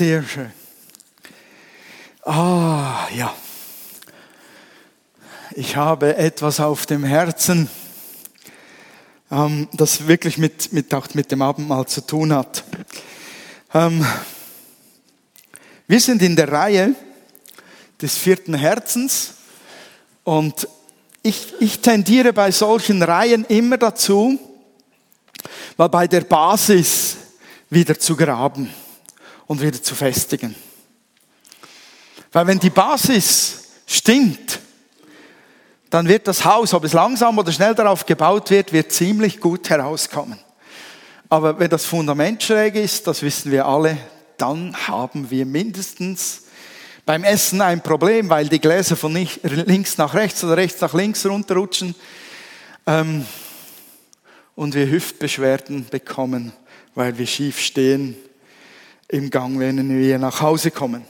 Sehr schön. Ah, ja. Ich habe etwas auf dem Herzen, ähm, das wirklich mit, mit, auch mit dem Abendmahl zu tun hat. Ähm, wir sind in der Reihe des vierten Herzens und ich, ich tendiere bei solchen Reihen immer dazu, mal bei der Basis wieder zu graben und wieder zu festigen. Weil wenn die Basis stimmt, dann wird das Haus, ob es langsam oder schnell darauf gebaut wird, wird ziemlich gut herauskommen. Aber wenn das Fundament schräg ist, das wissen wir alle, dann haben wir mindestens beim Essen ein Problem, weil die Gläser von links nach rechts oder rechts nach links runterrutschen ähm, und wir Hüftbeschwerden bekommen, weil wir schief stehen im Gang, wenn wir nach Hause kommen.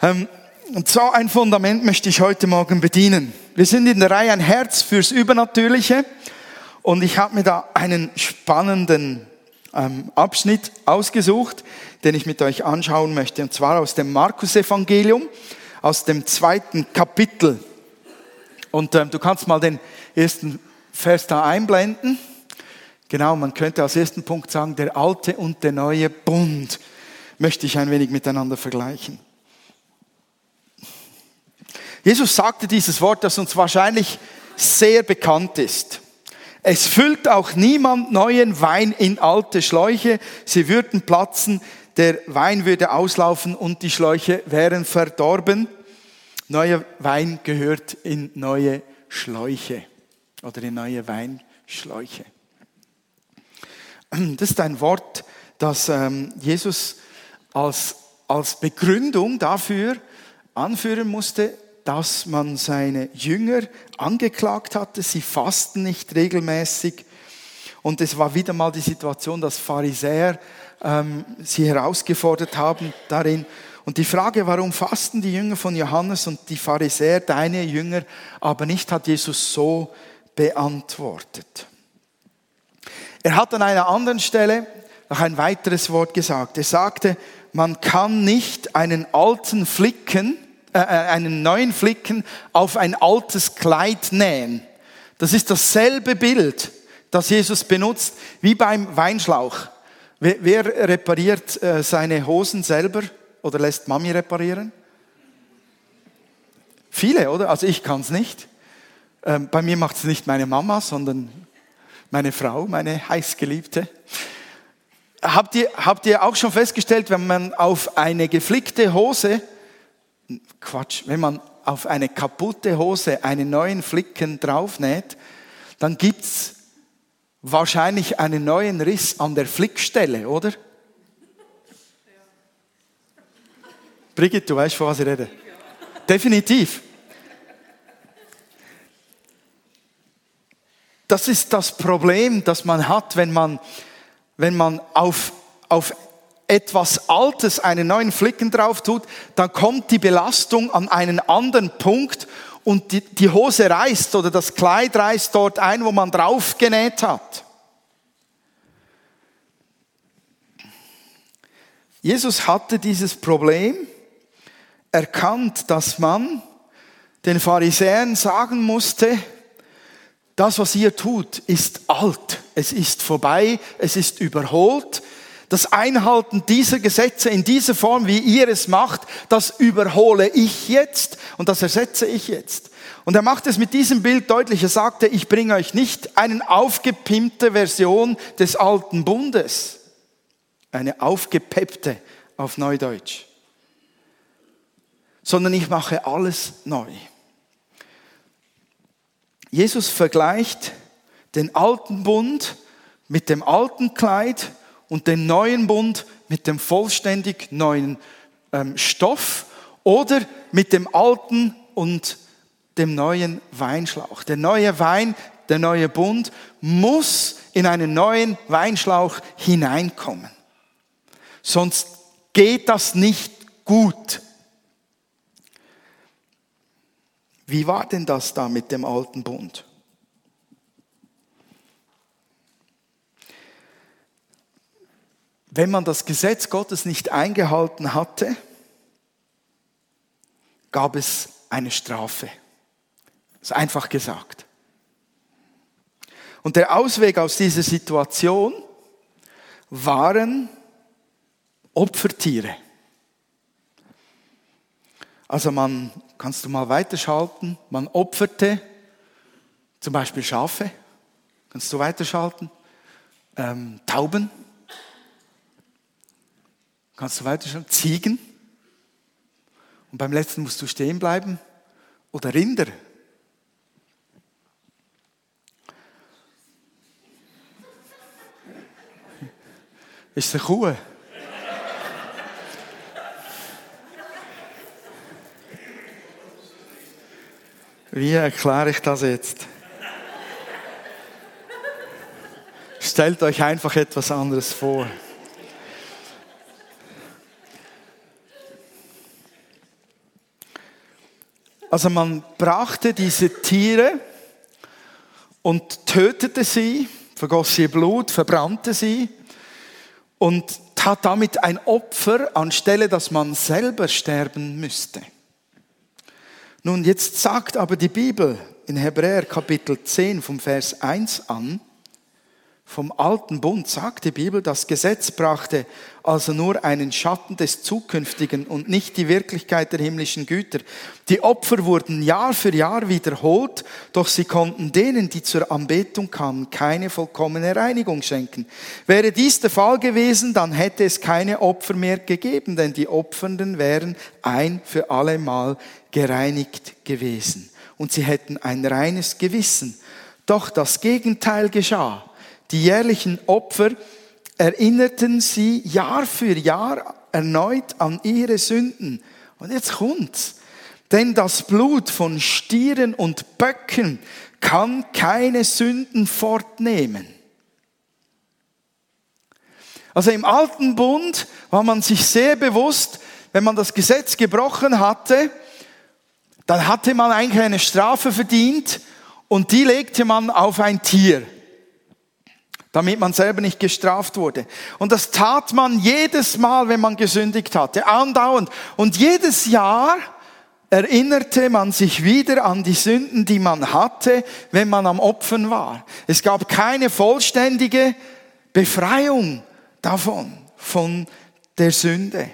Ähm, und so ein Fundament möchte ich heute Morgen bedienen. Wir sind in der Reihe ein Herz fürs Übernatürliche und ich habe mir da einen spannenden ähm, Abschnitt ausgesucht, den ich mit euch anschauen möchte, und zwar aus dem Markus-Evangelium, aus dem zweiten Kapitel. Und ähm, du kannst mal den ersten Vers da einblenden. Genau, man könnte als ersten Punkt sagen, der alte und der neue Bund möchte ich ein wenig miteinander vergleichen. Jesus sagte dieses Wort, das uns wahrscheinlich sehr bekannt ist. Es füllt auch niemand neuen Wein in alte Schläuche, sie würden platzen, der Wein würde auslaufen und die Schläuche wären verdorben. Neuer Wein gehört in neue Schläuche oder in neue Weinschläuche. Das ist ein Wort, das ähm, Jesus als, als Begründung dafür anführen musste, dass man seine Jünger angeklagt hatte, sie fasten nicht regelmäßig. Und es war wieder mal die Situation, dass Pharisäer ähm, sie herausgefordert haben darin. Und die Frage, warum fasten die Jünger von Johannes und die Pharisäer, deine Jünger, aber nicht, hat Jesus so beantwortet. Er hat an einer anderen Stelle noch ein weiteres Wort gesagt. Er sagte, man kann nicht einen alten Flicken, äh, äh, einen neuen Flicken auf ein altes Kleid nähen. Das ist dasselbe Bild, das Jesus benutzt, wie beim Weinschlauch. Wer, wer repariert äh, seine Hosen selber oder lässt Mami reparieren? Viele, oder? Also ich kann es nicht. Ähm, bei mir macht es nicht meine Mama, sondern meine Frau, meine heißgeliebte. Habt ihr, habt ihr auch schon festgestellt, wenn man auf eine geflickte Hose Quatsch, wenn man auf eine kaputte Hose einen neuen Flicken draufnäht, dann gibt es wahrscheinlich einen neuen Riss an der Flickstelle, oder? Ja. Brigitte, du weißt, von was ich rede. Ja. Definitiv. Das ist das Problem, das man hat, wenn man, wenn man auf, auf etwas Altes einen neuen Flicken drauf tut, dann kommt die Belastung an einen anderen Punkt und die, die Hose reißt oder das Kleid reißt dort ein, wo man drauf genäht hat. Jesus hatte dieses Problem erkannt, dass man den Pharisäern sagen musste, das, was ihr tut, ist alt, es ist vorbei, es ist überholt, das Einhalten dieser Gesetze in dieser Form, wie ihr es macht, das überhole ich jetzt und das ersetze ich jetzt. Und er macht es mit diesem Bild deutlich. Er sagte, ich bringe euch nicht eine aufgepimpte Version des alten Bundes, eine aufgepeppte auf Neudeutsch, sondern ich mache alles neu. Jesus vergleicht den alten Bund mit dem alten Kleid und den neuen Bund mit dem vollständig neuen ähm, Stoff oder mit dem alten und dem neuen Weinschlauch. Der neue Wein, der neue Bund muss in einen neuen Weinschlauch hineinkommen. Sonst geht das nicht gut. Wie war denn das da mit dem alten Bund? wenn man das Gesetz Gottes nicht eingehalten hatte, gab es eine Strafe. Das ist einfach gesagt. Und der Ausweg aus dieser Situation waren Opfertiere. Also man, kannst du mal weiterschalten, man opferte zum Beispiel Schafe, kannst du weiterschalten, ähm, Tauben, kannst du weiterschalten, Ziegen. Und beim letzten musst du stehen bleiben. Oder Rinder. Ist eine Kuh? Wie erkläre ich das jetzt? Stellt euch einfach etwas anderes vor. Also man brachte diese Tiere und tötete sie, vergoss ihr Blut, verbrannte sie und tat damit ein Opfer anstelle, dass man selber sterben müsste. Nun, jetzt sagt aber die Bibel in Hebräer Kapitel 10 vom Vers 1 an, vom alten Bund sagt die Bibel, das Gesetz brachte also nur einen Schatten des Zukünftigen und nicht die Wirklichkeit der himmlischen Güter. Die Opfer wurden Jahr für Jahr wiederholt, doch sie konnten denen, die zur Anbetung kamen, keine vollkommene Reinigung schenken. Wäre dies der Fall gewesen, dann hätte es keine Opfer mehr gegeben, denn die Opfernden wären ein für alle Mal gereinigt gewesen und sie hätten ein reines Gewissen. Doch das Gegenteil geschah. Die jährlichen Opfer erinnerten sie Jahr für Jahr erneut an ihre Sünden. Und jetzt kommt's. Denn das Blut von Stieren und Böcken kann keine Sünden fortnehmen. Also im alten Bund war man sich sehr bewusst, wenn man das Gesetz gebrochen hatte, dann hatte man eigentlich eine Strafe verdient und die legte man auf ein Tier damit man selber nicht gestraft wurde. Und das tat man jedes Mal, wenn man gesündigt hatte, andauernd. Und jedes Jahr erinnerte man sich wieder an die Sünden, die man hatte, wenn man am Opfern war. Es gab keine vollständige Befreiung davon, von der Sünde.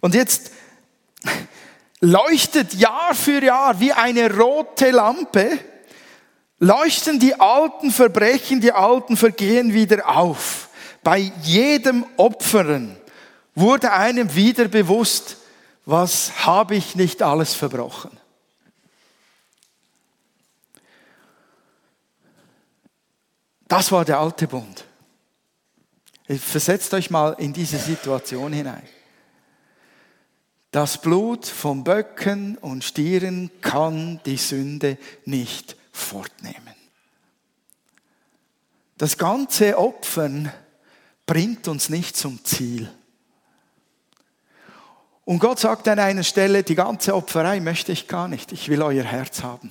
Und jetzt leuchtet Jahr für Jahr wie eine rote Lampe, leuchten die alten Verbrechen, die alten Vergehen wieder auf. Bei jedem Opfern wurde einem wieder bewusst, was habe ich nicht alles verbrochen. Das war der alte Bund. Versetzt euch mal in diese Situation hinein. Das Blut von Böcken und Stieren kann die Sünde nicht fortnehmen. Das ganze Opfern bringt uns nicht zum Ziel. Und Gott sagt an einer Stelle, die ganze Opferei möchte ich gar nicht, ich will euer Herz haben.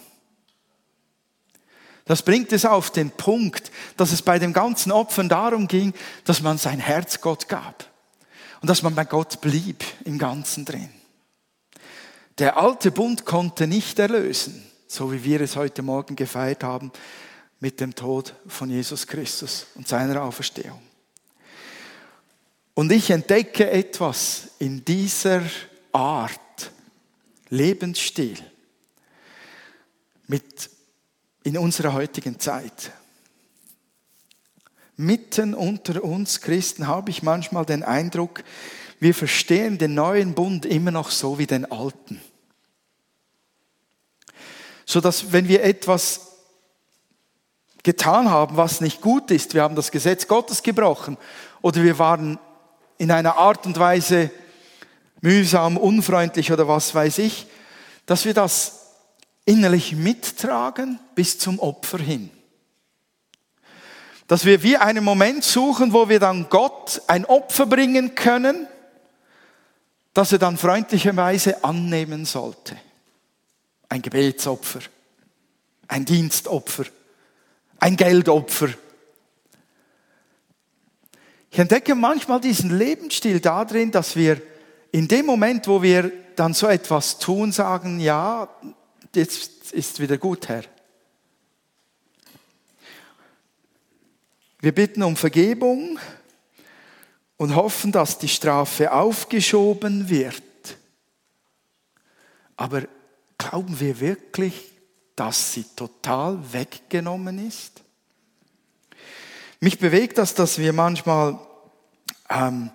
Das bringt es auf den Punkt, dass es bei dem ganzen Opfern darum ging, dass man sein Herz Gott gab und dass man bei Gott blieb im Ganzen drin. Der alte Bund konnte nicht erlösen so wie wir es heute Morgen gefeiert haben mit dem Tod von Jesus Christus und seiner Auferstehung. Und ich entdecke etwas in dieser Art Lebensstil mit in unserer heutigen Zeit. Mitten unter uns Christen habe ich manchmal den Eindruck, wir verstehen den neuen Bund immer noch so wie den alten so dass wenn wir etwas getan haben, was nicht gut ist, wir haben das Gesetz Gottes gebrochen oder wir waren in einer Art und Weise mühsam, unfreundlich oder was weiß ich, dass wir das innerlich mittragen bis zum Opfer hin. Dass wir wie einen Moment suchen, wo wir dann Gott ein Opfer bringen können, das er dann freundlicherweise annehmen sollte ein Gebetsopfer, ein Dienstopfer, ein Geldopfer. Ich entdecke manchmal diesen Lebensstil darin, dass wir in dem Moment, wo wir dann so etwas tun, sagen, ja, jetzt ist wieder gut, Herr. Wir bitten um Vergebung und hoffen, dass die Strafe aufgeschoben wird. Aber glauben wir wirklich, dass sie total weggenommen ist? Mich bewegt das, dass wir manchmal, ähm,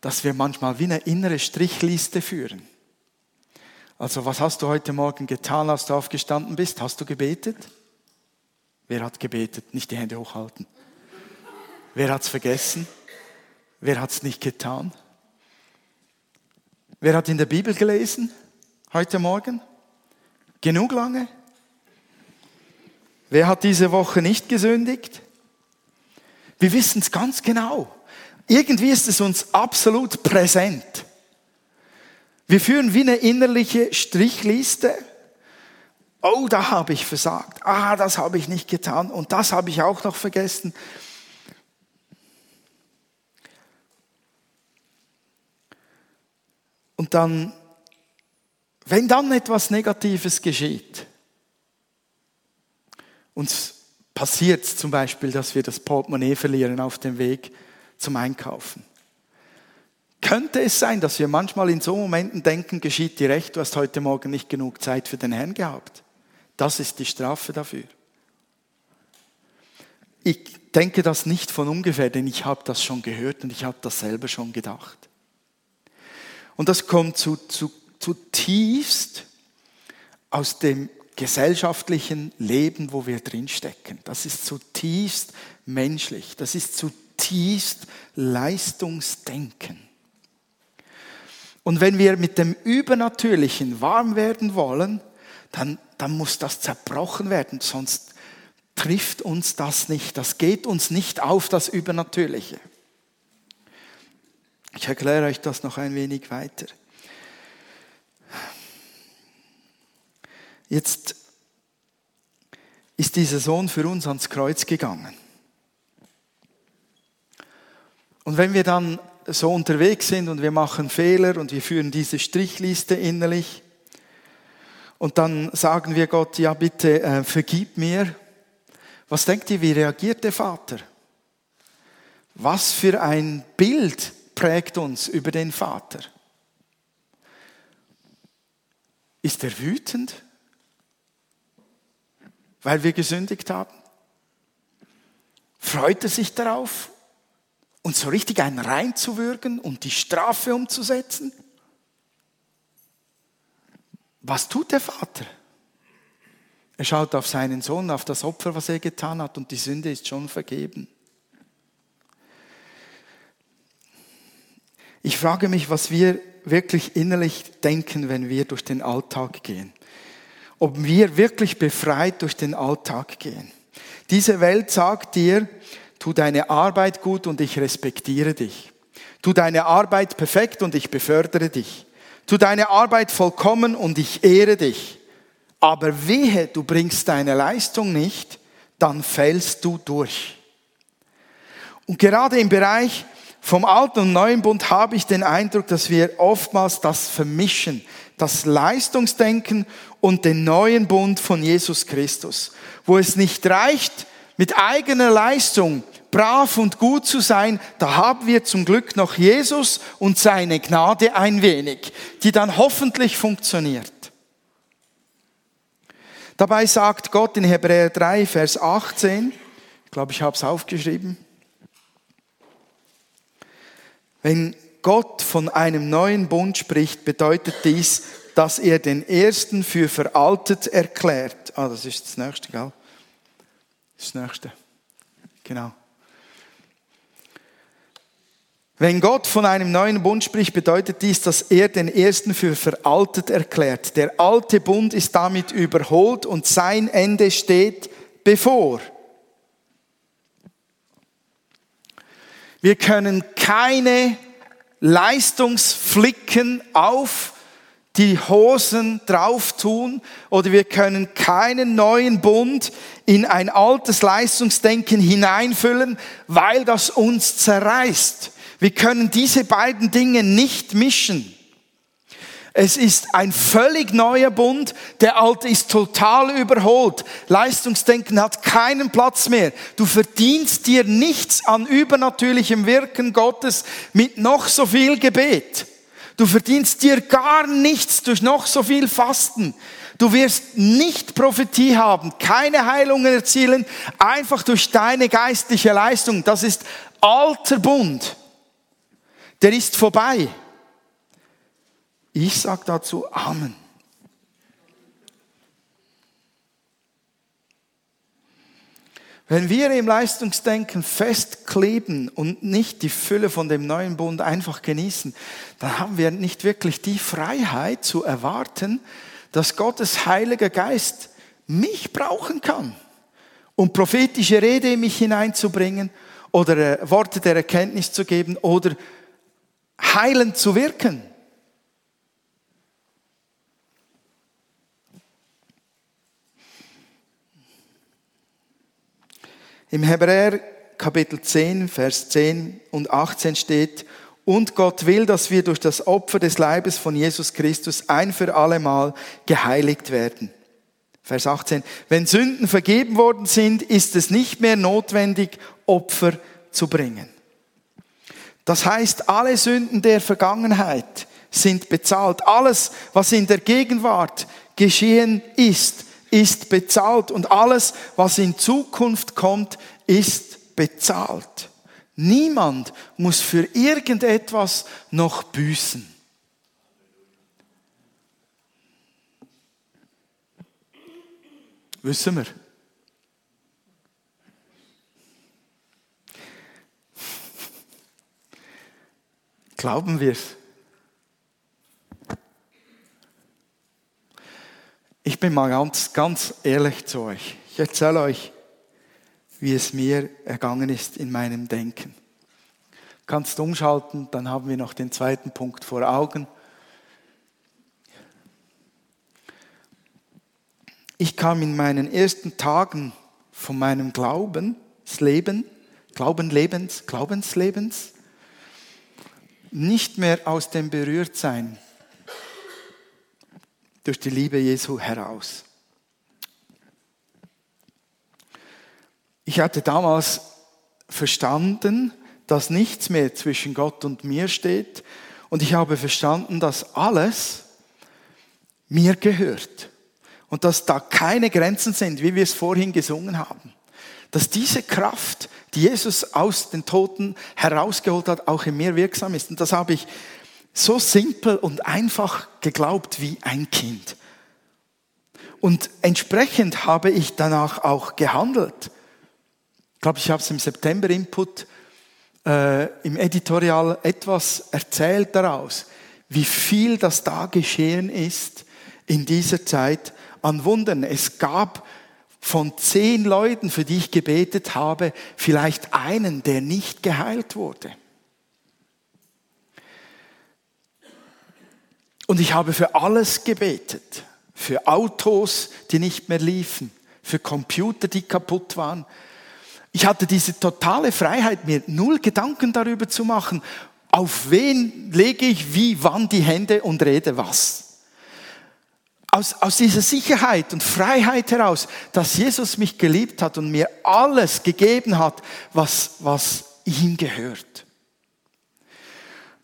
dass wir manchmal wie eine innere Strichliste führen. Also was hast du heute Morgen getan, als du aufgestanden bist? Hast du gebetet? Wer hat gebetet? Nicht die Hände hochhalten. Wer hat es vergessen? Wer hat es nicht getan? Wer hat in der Bibel gelesen heute Morgen? Genug lange? Wer hat diese Woche nicht gesündigt? Wir wissen es ganz genau. Irgendwie ist es uns absolut präsent. Wir führen wie eine innerliche Strichliste. Oh, da habe ich versagt. Ah, das habe ich nicht getan. Und das habe ich auch noch vergessen. Und dann, wenn dann etwas Negatives geschieht, uns passiert zum Beispiel, dass wir das Portemonnaie verlieren auf dem Weg zum Einkaufen. Könnte es sein, dass wir manchmal in so Momenten denken, geschieht dir recht, du hast heute Morgen nicht genug Zeit für den Herrn gehabt. Das ist die Strafe dafür. Ich denke das nicht von ungefähr, denn ich habe das schon gehört und ich habe das selber schon gedacht. Und das kommt zu, zu, zutiefst aus dem gesellschaftlichen Leben, wo wir drinstecken. Das ist zutiefst menschlich. Das ist zutiefst Leistungsdenken. Und wenn wir mit dem Übernatürlichen warm werden wollen, dann, dann muss das zerbrochen werden, sonst trifft uns das nicht. Das geht uns nicht auf das Übernatürliche. Ich erkläre euch das noch ein wenig weiter. Jetzt ist dieser Sohn für uns ans Kreuz gegangen. Und wenn wir dann so unterwegs sind und wir machen Fehler und wir führen diese Strichliste innerlich und dann sagen wir Gott, ja bitte äh, vergib mir, was denkt ihr, wie reagiert der Vater? Was für ein Bild prägt uns über den Vater? Ist er wütend? weil wir gesündigt haben? Freut er sich darauf, uns so richtig einen reinzuwürgen und die Strafe umzusetzen? Was tut der Vater? Er schaut auf seinen Sohn, auf das Opfer, was er getan hat, und die Sünde ist schon vergeben. Ich frage mich, was wir wirklich innerlich denken, wenn wir durch den Alltag gehen ob wir wirklich befreit durch den Alltag gehen. Diese Welt sagt dir, tu deine Arbeit gut und ich respektiere dich. Tu deine Arbeit perfekt und ich befördere dich. Tu deine Arbeit vollkommen und ich ehre dich. Aber wehe, du bringst deine Leistung nicht, dann fällst du durch. Und gerade im Bereich vom alten und neuen Bund habe ich den Eindruck, dass wir oftmals das vermischen das Leistungsdenken und den neuen Bund von Jesus Christus, wo es nicht reicht, mit eigener Leistung brav und gut zu sein, da haben wir zum Glück noch Jesus und seine Gnade ein wenig, die dann hoffentlich funktioniert. Dabei sagt Gott in Hebräer 3, Vers 18, ich glaube, ich habe es aufgeschrieben, wenn Gott von einem neuen Bund spricht, bedeutet dies, dass er den ersten für veraltet erklärt. Ah, das ist das nächste, gell? Das nächste. Genau. Wenn Gott von einem neuen Bund spricht, bedeutet dies, dass er den ersten für veraltet erklärt. Der alte Bund ist damit überholt und sein Ende steht bevor. Wir können keine Leistungsflicken auf die Hosen drauf tun oder wir können keinen neuen Bund in ein altes Leistungsdenken hineinfüllen, weil das uns zerreißt. Wir können diese beiden Dinge nicht mischen. Es ist ein völlig neuer Bund. Der alte ist total überholt. Leistungsdenken hat keinen Platz mehr. Du verdienst dir nichts an übernatürlichem Wirken Gottes mit noch so viel Gebet. Du verdienst dir gar nichts durch noch so viel Fasten. Du wirst nicht Prophetie haben, keine Heilungen erzielen, einfach durch deine geistliche Leistung. Das ist alter Bund. Der ist vorbei. Ich sage dazu Amen. Wenn wir im Leistungsdenken festkleben und nicht die Fülle von dem neuen Bund einfach genießen, dann haben wir nicht wirklich die Freiheit zu erwarten, dass Gottes Heiliger Geist mich brauchen kann, um prophetische Rede in mich hineinzubringen oder äh, Worte der Erkenntnis zu geben oder heilend zu wirken. Im Hebräer Kapitel 10, Vers 10 und 18 steht, und Gott will, dass wir durch das Opfer des Leibes von Jesus Christus ein für allemal geheiligt werden. Vers 18. Wenn Sünden vergeben worden sind, ist es nicht mehr notwendig, Opfer zu bringen. Das heißt, alle Sünden der Vergangenheit sind bezahlt. Alles, was in der Gegenwart geschehen ist, ist bezahlt und alles, was in Zukunft kommt, ist bezahlt. Niemand muss für irgendetwas noch büßen. Wissen wir. Glauben wir es? Ich bin mal ganz, ganz ehrlich zu euch. Ich erzähle euch, wie es mir ergangen ist in meinem Denken. Kannst umschalten, dann haben wir noch den zweiten Punkt vor Augen. Ich kam in meinen ersten Tagen von meinem Glaubensleben, Glaubenlebens, Glaubenslebens, nicht mehr aus dem Berührtsein durch die Liebe Jesu heraus. Ich hatte damals verstanden, dass nichts mehr zwischen Gott und mir steht und ich habe verstanden, dass alles mir gehört und dass da keine Grenzen sind, wie wir es vorhin gesungen haben. Dass diese Kraft, die Jesus aus den Toten herausgeholt hat, auch in mir wirksam ist. Und das habe ich so simpel und einfach geglaubt wie ein Kind. Und entsprechend habe ich danach auch gehandelt. Ich glaube, ich habe es im September-Input äh, im Editorial etwas erzählt daraus, wie viel das da geschehen ist in dieser Zeit an Wundern. Es gab von zehn Leuten, für die ich gebetet habe, vielleicht einen, der nicht geheilt wurde. Und ich habe für alles gebetet. Für Autos, die nicht mehr liefen. Für Computer, die kaputt waren. Ich hatte diese totale Freiheit, mir null Gedanken darüber zu machen, auf wen lege ich wie, wann die Hände und rede was. Aus, aus dieser Sicherheit und Freiheit heraus, dass Jesus mich geliebt hat und mir alles gegeben hat, was, was ihm gehört.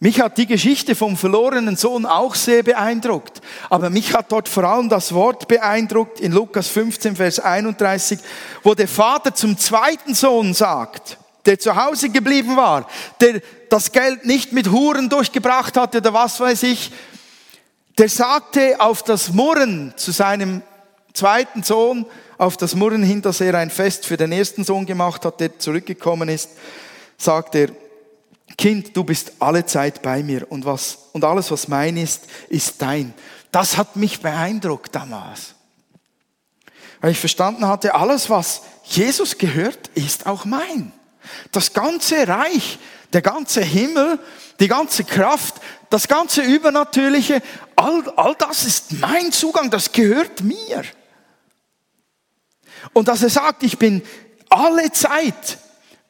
Mich hat die Geschichte vom verlorenen Sohn auch sehr beeindruckt. Aber mich hat dort vor allem das Wort beeindruckt in Lukas 15, Vers 31, wo der Vater zum zweiten Sohn sagt, der zu Hause geblieben war, der das Geld nicht mit Huren durchgebracht hatte oder was weiß ich, der sagte auf das Murren zu seinem zweiten Sohn, auf das Murren hin, dass er ein Fest für den ersten Sohn gemacht hat, der zurückgekommen ist, sagt er, Kind, du bist alle Zeit bei mir und, was, und alles, was mein ist, ist dein. Das hat mich beeindruckt damals. Weil ich verstanden hatte, alles, was Jesus gehört, ist auch mein. Das ganze Reich, Der ganze Himmel, die ganze Kraft, das ganze Übernatürliche, all, all das ist mein Zugang, das gehört mir. Und dass er sagt, ich bin alle Zeit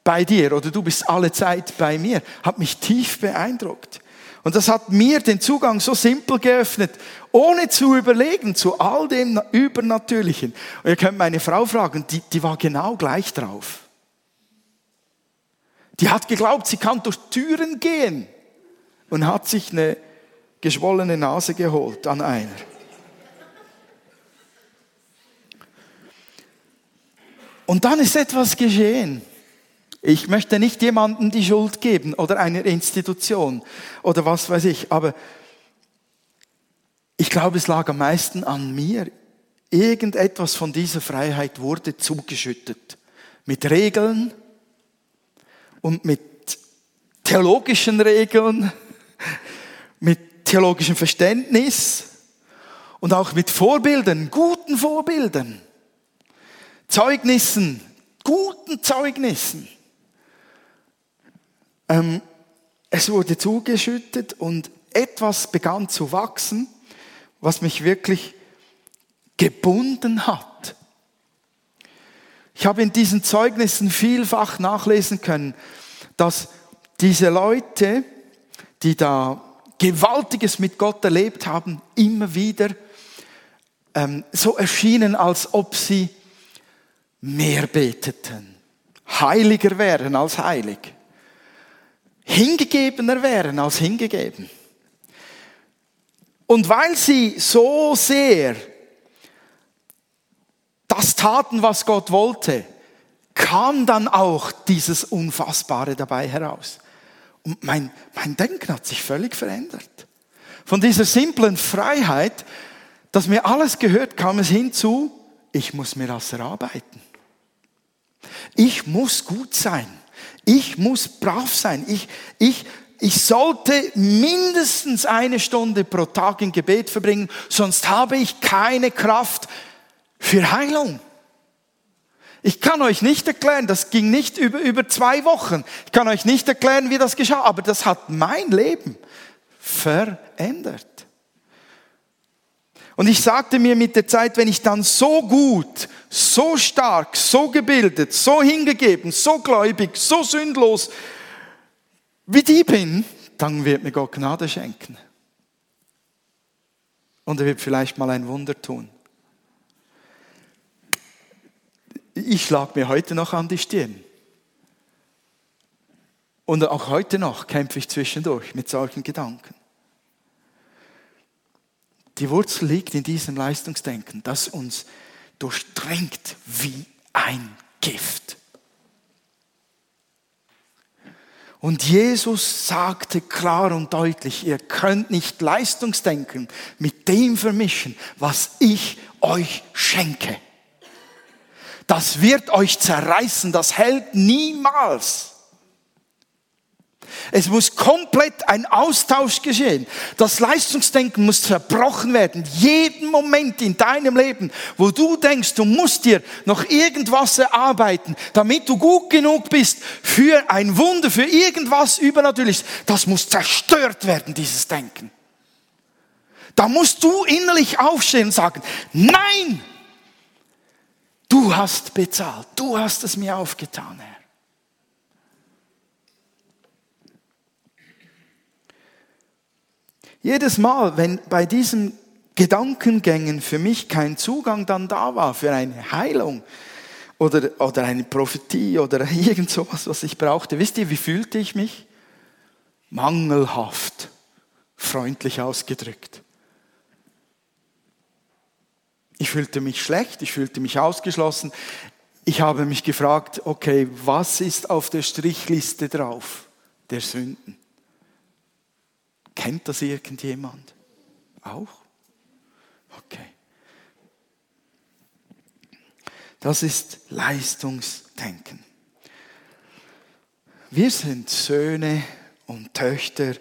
bei dir oder du bist alle Zeit bei mir, hat mich tief beeindruckt. Und das hat mir den Zugang so simpel geöffnet, ohne zu überlegen zu all dem Übernatürlichen. Und ihr könnt meine Frau fragen, die, die war genau gleich drauf. Die hat geglaubt, sie kann durch Türen gehen und hat sich eine geschwollene Nase geholt an einer. Und dann ist etwas geschehen. Ich möchte nicht jemandem die Schuld geben oder einer Institution oder was weiß ich, aber ich glaube, es lag am meisten an mir. Irgendetwas von dieser Freiheit wurde zugeschüttet. Mit Regeln und mit theologischen Regeln, mit theologischem Verständnis und auch mit Vorbildern, guten Vorbildern, Zeugnissen, guten Zeugnissen. Ähm, es wurde zugeschüttet und etwas begann zu wachsen, was mich wirklich gebunden hat. Ich habe in diesen Zeugnissen vielfach nachlesen können, dass diese Leute, die da Gewaltiges mit Gott erlebt haben, immer wieder ähm, so erschienen, als ob sie mehr beteten, heiliger wären als heilig hingegebener wären als hingegeben. Und weil sie so sehr das taten, was Gott wollte, kam dann auch dieses Unfassbare dabei heraus. Und mein, mein Denken hat sich völlig verändert. Von dieser simplen Freiheit, dass mir alles gehört, kam es hinzu, ich muss mir das erarbeiten. Ich muss gut sein. Ich muss brav sein. Ich, ich, ich sollte mindestens eine Stunde pro Tag im Gebet verbringen, sonst habe ich keine Kraft für Heilung. Ich kann euch nicht erklären, das ging nicht über, über zwei Wochen. Ich kann euch nicht erklären, wie das geschah, aber das hat mein Leben verändert. Und ich sagte mir mit der Zeit, wenn ich dann so gut, so stark, so gebildet, so hingegeben, so gläubig, so sündlos wie die bin, dann wird mir Gott Gnade schenken. Und er wird vielleicht mal ein Wunder tun. Ich schlag mir heute noch an die Stirn. Und auch heute noch kämpfe ich zwischendurch mit solchen Gedanken. Die Wurzel liegt in diesem Leistungsdenken, das uns durchdringt wie ein Gift. Und Jesus sagte klar und deutlich, ihr könnt nicht Leistungsdenken mit dem vermischen, was ich euch schenke. Das wird euch zerreißen, das hält niemals. Es muss komplett ein Austausch geschehen. Das Leistungsdenken muss zerbrochen werden. Jeden Moment in deinem Leben, wo du denkst, du musst dir noch irgendwas erarbeiten, damit du gut genug bist für ein Wunder, für irgendwas Übernatürliches, das muss zerstört werden, dieses Denken. Da musst du innerlich aufstehen und sagen, nein, du hast bezahlt, du hast es mir aufgetan, Herr. Jedes Mal, wenn bei diesen Gedankengängen für mich kein Zugang dann da war für eine Heilung oder, oder eine Prophetie oder irgend sowas, was ich brauchte, wisst ihr, wie fühlte ich mich? Mangelhaft, freundlich ausgedrückt. Ich fühlte mich schlecht, ich fühlte mich ausgeschlossen. Ich habe mich gefragt, okay, was ist auf der Strichliste drauf der Sünden? Kennt das irgendjemand? Auch? Okay. Das ist Leistungsdenken. Wir sind Söhne und Töchter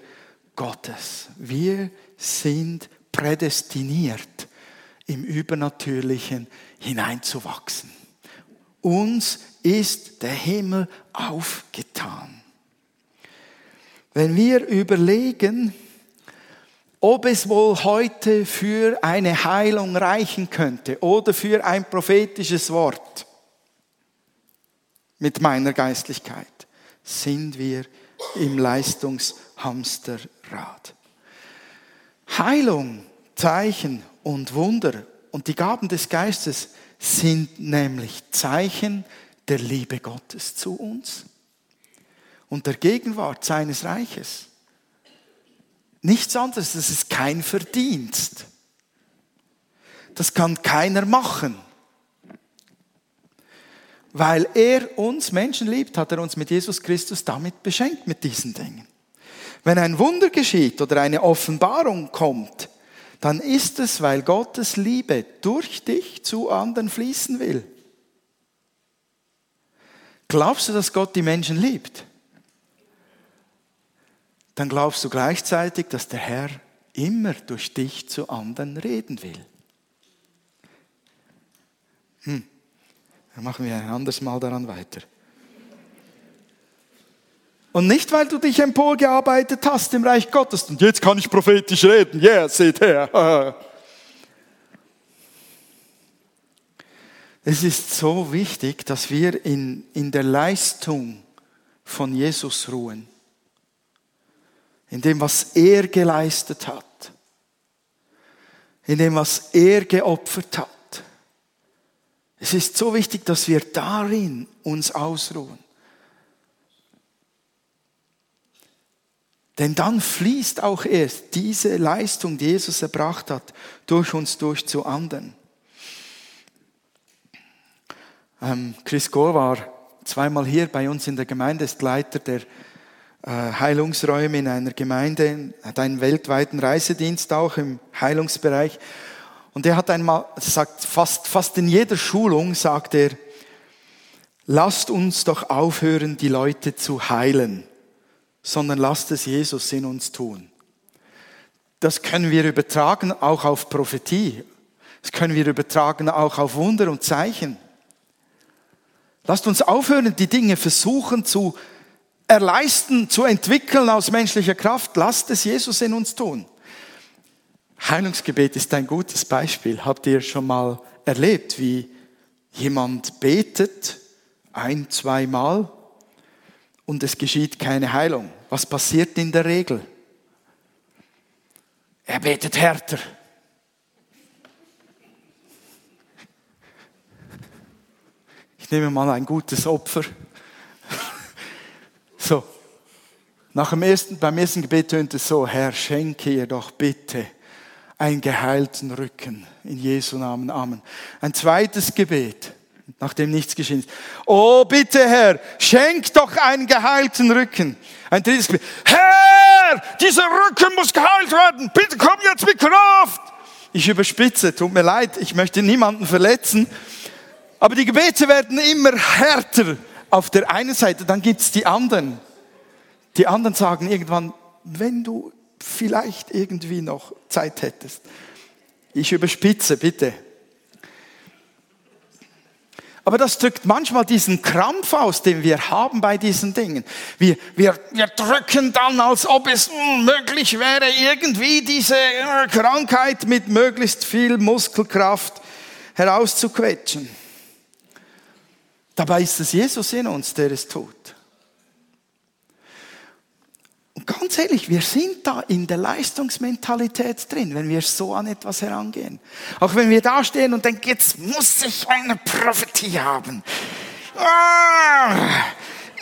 Gottes. Wir sind prädestiniert, im Übernatürlichen hineinzuwachsen. Uns ist der Himmel aufgetan. Wenn wir überlegen, ob es wohl heute für eine Heilung reichen könnte oder für ein prophetisches Wort mit meiner Geistlichkeit, sind wir im Leistungshamsterrad. Heilung, Zeichen und Wunder und die Gaben des Geistes sind nämlich Zeichen der Liebe Gottes zu uns und der Gegenwart seines Reiches. Nichts anderes, das ist kein Verdienst. Das kann keiner machen. Weil er uns Menschen liebt, hat er uns mit Jesus Christus damit beschenkt, mit diesen Dingen. Wenn ein Wunder geschieht oder eine Offenbarung kommt, dann ist es, weil Gottes Liebe durch dich zu anderen fließen will. Glaubst du, dass Gott die Menschen liebt? Dann glaubst du gleichzeitig, dass der Herr immer durch dich zu anderen reden will. Hm. Dann machen wir ein anderes Mal daran weiter. Und nicht, weil du dich emporgearbeitet hast im Reich Gottes und jetzt kann ich prophetisch reden. Yeah, seht her. Es ist so wichtig, dass wir in, in der Leistung von Jesus ruhen. In dem, was er geleistet hat. In dem, was er geopfert hat. Es ist so wichtig, dass wir darin uns ausruhen. Denn dann fließt auch erst diese Leistung, die Jesus erbracht hat, durch uns durch zu anderen. Ähm, Chris Gore war zweimal hier bei uns in der Gemeinde, ist Leiter der Heilungsräume in einer Gemeinde, hat einen weltweiten Reisedienst auch im Heilungsbereich. Und er hat einmal sagt, fast, fast in jeder Schulung sagt er, lasst uns doch aufhören, die Leute zu heilen, sondern lasst es Jesus in uns tun. Das können wir übertragen auch auf Prophetie. Das können wir übertragen auch auf Wunder und Zeichen. Lasst uns aufhören, die Dinge versuchen zu erleisten, zu entwickeln aus menschlicher Kraft. Lasst es Jesus in uns tun. Heilungsgebet ist ein gutes Beispiel. Habt ihr schon mal erlebt, wie jemand betet ein, zweimal und es geschieht keine Heilung? Was passiert in der Regel? Er betet härter. Ich nehme mal ein gutes Opfer. So. Nach dem ersten, beim ersten Gebet tönt es so, Herr, schenke ihr doch bitte einen geheilten Rücken. In Jesu Namen. Amen. Ein zweites Gebet, nachdem nichts geschehen ist. Oh, bitte Herr, schenk doch einen geheilten Rücken. Ein drittes Gebet. Herr, dieser Rücken muss geheilt werden. Bitte komm jetzt mit Kraft. Ich überspitze, tut mir leid, ich möchte niemanden verletzen. Aber die Gebete werden immer härter auf der einen Seite, dann gibt's die anderen. Die anderen sagen irgendwann, wenn du vielleicht irgendwie noch Zeit hättest. Ich überspitze, bitte. Aber das drückt manchmal diesen Krampf aus, den wir haben bei diesen Dingen. Wir, wir, wir drücken dann, als ob es möglich wäre, irgendwie diese äh, Krankheit mit möglichst viel Muskelkraft herauszuquetschen. Dabei ist es Jesus in uns, der es tut. Und ganz ehrlich, wir sind da in der Leistungsmentalität drin, wenn wir so an etwas herangehen. Auch wenn wir da stehen und denken, jetzt muss ich eine Prophetie haben. Ah,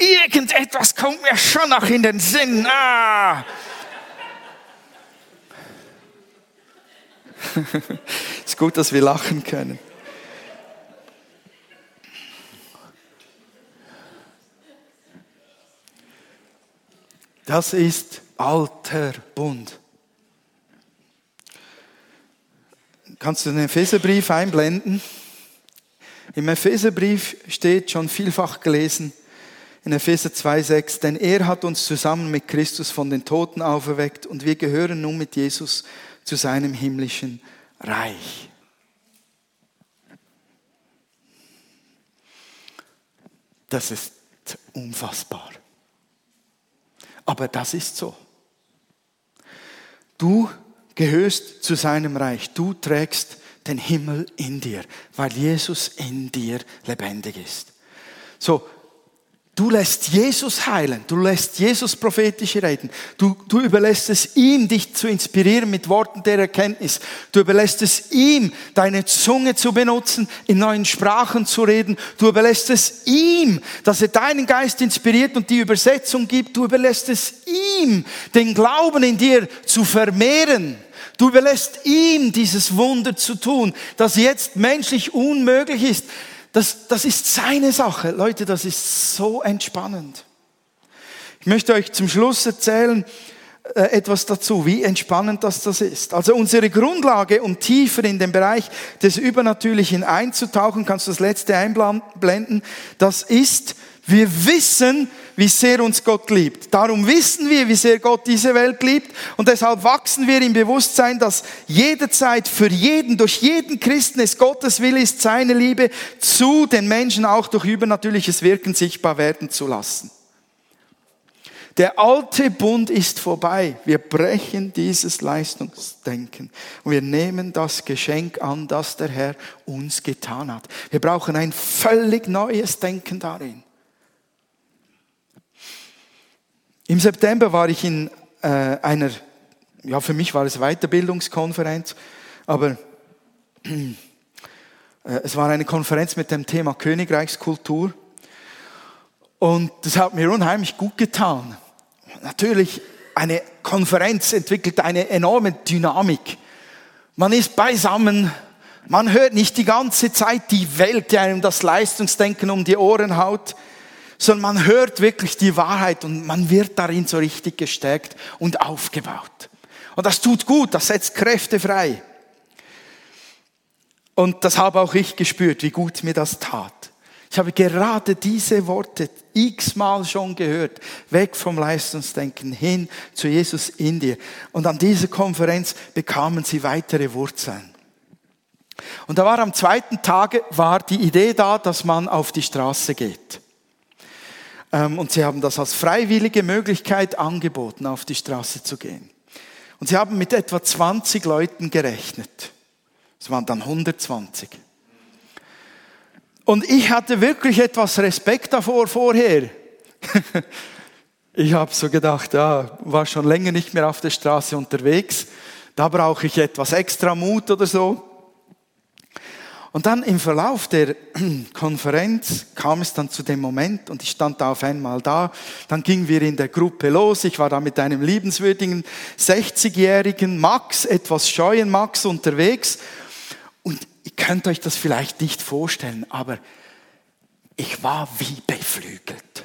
irgendetwas kommt mir schon noch in den Sinn. Ah. ist gut, dass wir lachen können. Das ist alter Bund. Kannst du den Epheserbrief einblenden? Im Epheserbrief steht schon vielfach gelesen, in Epheser 2,6, denn er hat uns zusammen mit Christus von den Toten auferweckt und wir gehören nun mit Jesus zu seinem himmlischen Reich. Das ist unfassbar. Aber das ist so. Du gehörst zu seinem Reich. Du trägst den Himmel in dir, weil Jesus in dir lebendig ist. So, Du lässt Jesus heilen, du lässt Jesus prophetisch reden, du, du überlässt es ihm, dich zu inspirieren mit Worten der Erkenntnis, du überlässt es ihm, deine Zunge zu benutzen, in neuen Sprachen zu reden, du überlässt es ihm, dass er deinen Geist inspiriert und die Übersetzung gibt, du überlässt es ihm, den Glauben in dir zu vermehren. Du überlässt ihm dieses Wunder zu tun, das jetzt menschlich unmöglich ist. Das, das ist seine Sache. Leute, das ist so entspannend. Ich möchte euch zum Schluss erzählen, äh, etwas dazu, wie entspannend das, das ist. Also unsere Grundlage, um tiefer in den Bereich des Übernatürlichen einzutauchen, kannst du das letzte einblenden, das ist wir wissen, wie sehr uns Gott liebt. Darum wissen wir, wie sehr Gott diese Welt liebt. Und deshalb wachsen wir im Bewusstsein, dass jederzeit für jeden, durch jeden Christen es Gottes Wille ist, seine Liebe zu den Menschen auch durch übernatürliches Wirken sichtbar werden zu lassen. Der alte Bund ist vorbei. Wir brechen dieses Leistungsdenken und wir nehmen das Geschenk an, das der Herr uns getan hat. Wir brauchen ein völlig neues Denken darin. Im September war ich in äh, einer, ja für mich war es Weiterbildungskonferenz, aber äh, es war eine Konferenz mit dem Thema Königreichskultur und das hat mir unheimlich gut getan. Natürlich, eine Konferenz entwickelt eine enorme Dynamik. Man ist beisammen, man hört nicht die ganze Zeit die Welt, die einem das Leistungsdenken um die Ohren haut sondern man hört wirklich die Wahrheit und man wird darin so richtig gestärkt und aufgebaut. Und das tut gut, das setzt Kräfte frei. Und das habe auch ich gespürt, wie gut mir das tat. Ich habe gerade diese Worte x-mal schon gehört. Weg vom Leistungsdenken hin zu Jesus in dir. Und an dieser Konferenz bekamen sie weitere Wurzeln. Und da war am zweiten Tage war die Idee da, dass man auf die Straße geht. Ähm, und sie haben das als freiwillige Möglichkeit angeboten, auf die Straße zu gehen. Und sie haben mit etwa 20 Leuten gerechnet. Es waren dann 120. Und ich hatte wirklich etwas Respekt davor vorher. ich habe so gedacht, ja, war schon länger nicht mehr auf der Straße unterwegs. Da brauche ich etwas extra Mut oder so. Und dann im Verlauf der Konferenz kam es dann zu dem Moment und ich stand da auf einmal da. Dann gingen wir in der Gruppe los. Ich war da mit einem liebenswürdigen 60-jährigen Max, etwas scheuen Max unterwegs. Ihr könnt euch das vielleicht nicht vorstellen, aber ich war wie beflügelt.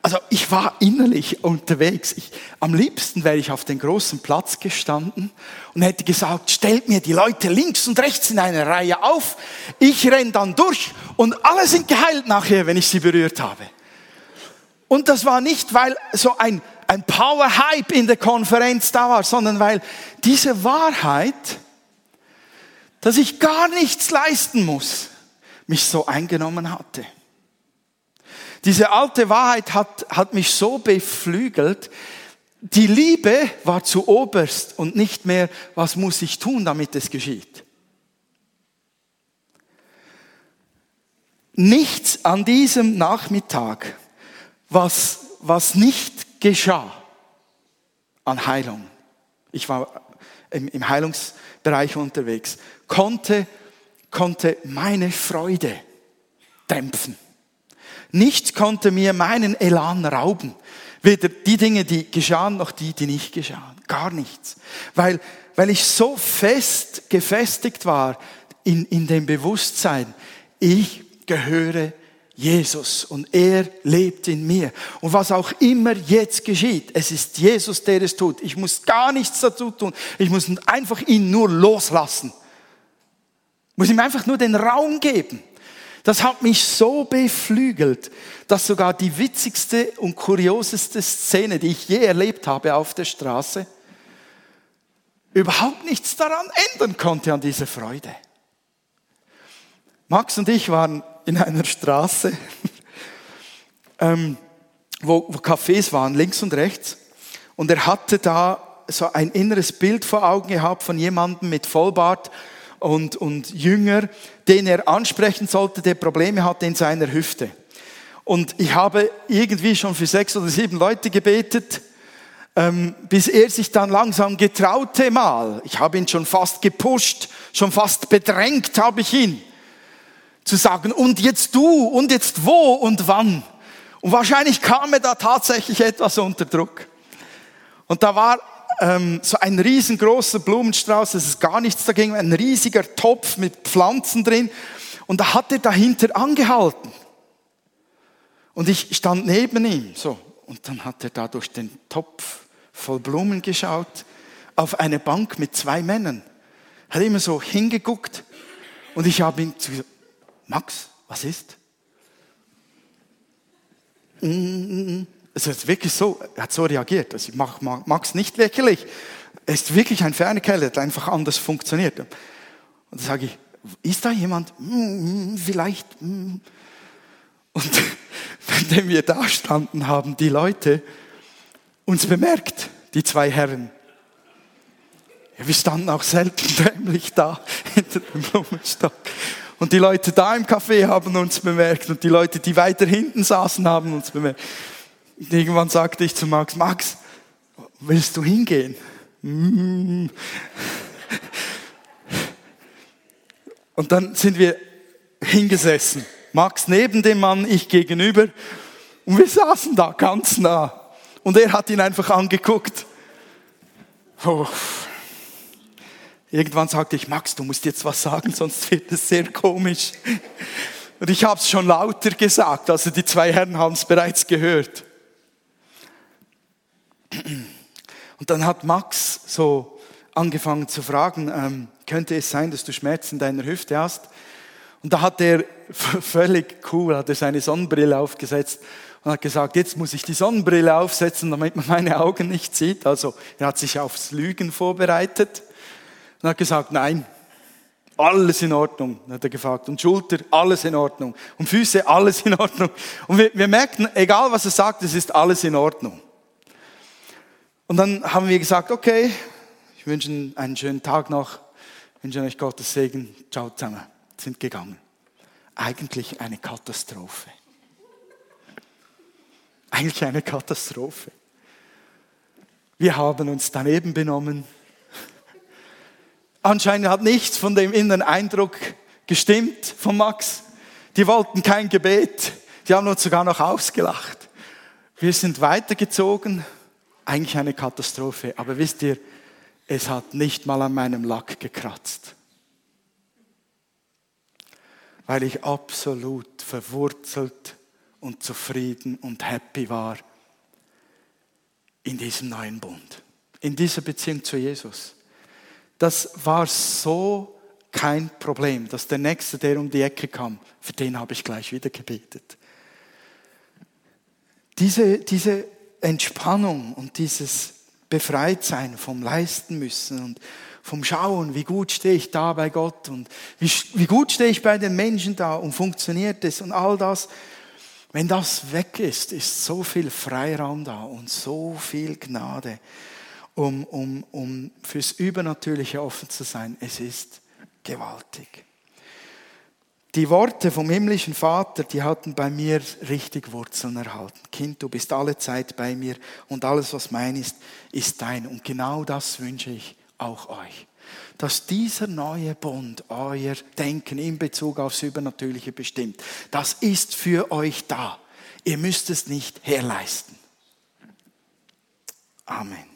Also ich war innerlich unterwegs. Ich, am liebsten wäre ich auf den großen Platz gestanden und hätte gesagt, stellt mir die Leute links und rechts in einer Reihe auf. Ich renn dann durch und alle sind geheilt nachher, wenn ich sie berührt habe. Und das war nicht, weil so ein, ein Power-Hype in der Konferenz da war, sondern weil diese Wahrheit, dass ich gar nichts leisten muss, mich so eingenommen hatte. Diese alte Wahrheit hat, hat mich so beflügelt. Die Liebe war zu oberst und nicht mehr, was muss ich tun, damit es geschieht. Nichts an diesem Nachmittag, was, was nicht geschah an Heilung. Ich war im, im Heilungsbereich unterwegs, konnte, konnte meine Freude dämpfen. Nichts konnte mir meinen Elan rauben. Weder die Dinge, die geschahen, noch die, die nicht geschahen. Gar nichts. Weil, weil ich so fest gefestigt war in, in dem Bewusstsein, ich gehöre Jesus und er lebt in mir. Und was auch immer jetzt geschieht, es ist Jesus, der es tut. Ich muss gar nichts dazu tun. Ich muss einfach ihn nur loslassen. Muss ihm einfach nur den Raum geben. Das hat mich so beflügelt, dass sogar die witzigste und kurioseste Szene, die ich je erlebt habe auf der Straße, überhaupt nichts daran ändern konnte an dieser Freude. Max und ich waren in einer Straße ähm, wo, wo Cafés waren, links und rechts. Und er hatte da so ein inneres Bild vor Augen gehabt von jemandem mit Vollbart und, und Jünger, den er ansprechen sollte, der Probleme hatte in seiner Hüfte. Und ich habe irgendwie schon für sechs oder sieben Leute gebetet, ähm, bis er sich dann langsam getraute mal. Ich habe ihn schon fast gepusht, schon fast bedrängt habe ich ihn, zu sagen, und jetzt du, und jetzt wo und wann. Und wahrscheinlich kam er da tatsächlich etwas unter Druck. Und da war ähm, so ein riesengroßer Blumenstrauß, es ist gar nichts dagegen, ein riesiger Topf mit Pflanzen drin. Und da hat er dahinter angehalten. Und ich stand neben ihm, so. Und dann hat er da durch den Topf voll Blumen geschaut, auf eine Bank mit zwei Männern. Hat immer so hingeguckt. Und ich habe ihm gesagt, Max, was ist? Mm, mm, mm. Es ist wirklich so, er hat so reagiert. Also ich mache Max nicht lächerlich. Er ist wirklich ein ferner Kerl, der einfach anders funktioniert. Und dann sage ich, ist da jemand? Vielleicht. Und wenn wir da standen, haben die Leute uns bemerkt, die zwei Herren. Wir standen auch selten dämlich da hinter dem Blumenstock. Und die Leute da im Café haben uns bemerkt und die Leute, die weiter hinten saßen, haben uns bemerkt. Irgendwann sagte ich zu Max, Max, willst du hingehen? Und dann sind wir hingesessen. Max neben dem Mann, ich gegenüber. Und wir saßen da ganz nah. Und er hat ihn einfach angeguckt. Oh. Irgendwann sagte ich, Max, du musst jetzt was sagen, sonst wird es sehr komisch. Und ich habe es schon lauter gesagt, also die zwei Herren haben es bereits gehört. Und dann hat Max so angefangen zu fragen, ähm, könnte es sein, dass du Schmerzen in deiner Hüfte hast? Und da hat er völlig cool, hat er seine Sonnenbrille aufgesetzt und hat gesagt, jetzt muss ich die Sonnenbrille aufsetzen, damit man meine Augen nicht sieht. Also er hat sich aufs Lügen vorbereitet und hat gesagt, nein, alles in Ordnung, hat er gefragt. Und Schulter, alles in Ordnung. Und Füße, alles in Ordnung. Und wir, wir merkten, egal was er sagt, es ist alles in Ordnung. Und dann haben wir gesagt, okay, ich wünsche Ihnen einen schönen Tag noch, ich wünsche euch Gottes Segen, ciao zusammen, sind gegangen. Eigentlich eine Katastrophe. Eigentlich eine Katastrophe. Wir haben uns daneben benommen. Anscheinend hat nichts von dem inneren Eindruck gestimmt von Max. Die wollten kein Gebet. Die haben uns sogar noch ausgelacht. Wir sind weitergezogen. Eigentlich eine Katastrophe. Aber wisst ihr, es hat nicht mal an meinem Lack gekratzt. Weil ich absolut verwurzelt und zufrieden und happy war in diesem neuen Bund, in dieser Beziehung zu Jesus. Das war so kein Problem, dass der Nächste, der um die Ecke kam, für den habe ich gleich wieder gebetet. Diese, diese Entspannung und dieses Befreitsein vom Leisten müssen und vom Schauen, wie gut stehe ich da bei Gott und wie, wie gut stehe ich bei den Menschen da und funktioniert es und all das, wenn das weg ist, ist so viel Freiraum da und so viel Gnade, um, um, um fürs Übernatürliche offen zu sein. Es ist gewaltig. Die Worte vom himmlischen Vater, die hatten bei mir richtig Wurzeln erhalten. Kind, du bist alle Zeit bei mir und alles, was mein ist, ist dein. Und genau das wünsche ich auch euch dass dieser neue Bund euer Denken in Bezug aufs Übernatürliche bestimmt. Das ist für euch da. Ihr müsst es nicht herleisten. Amen.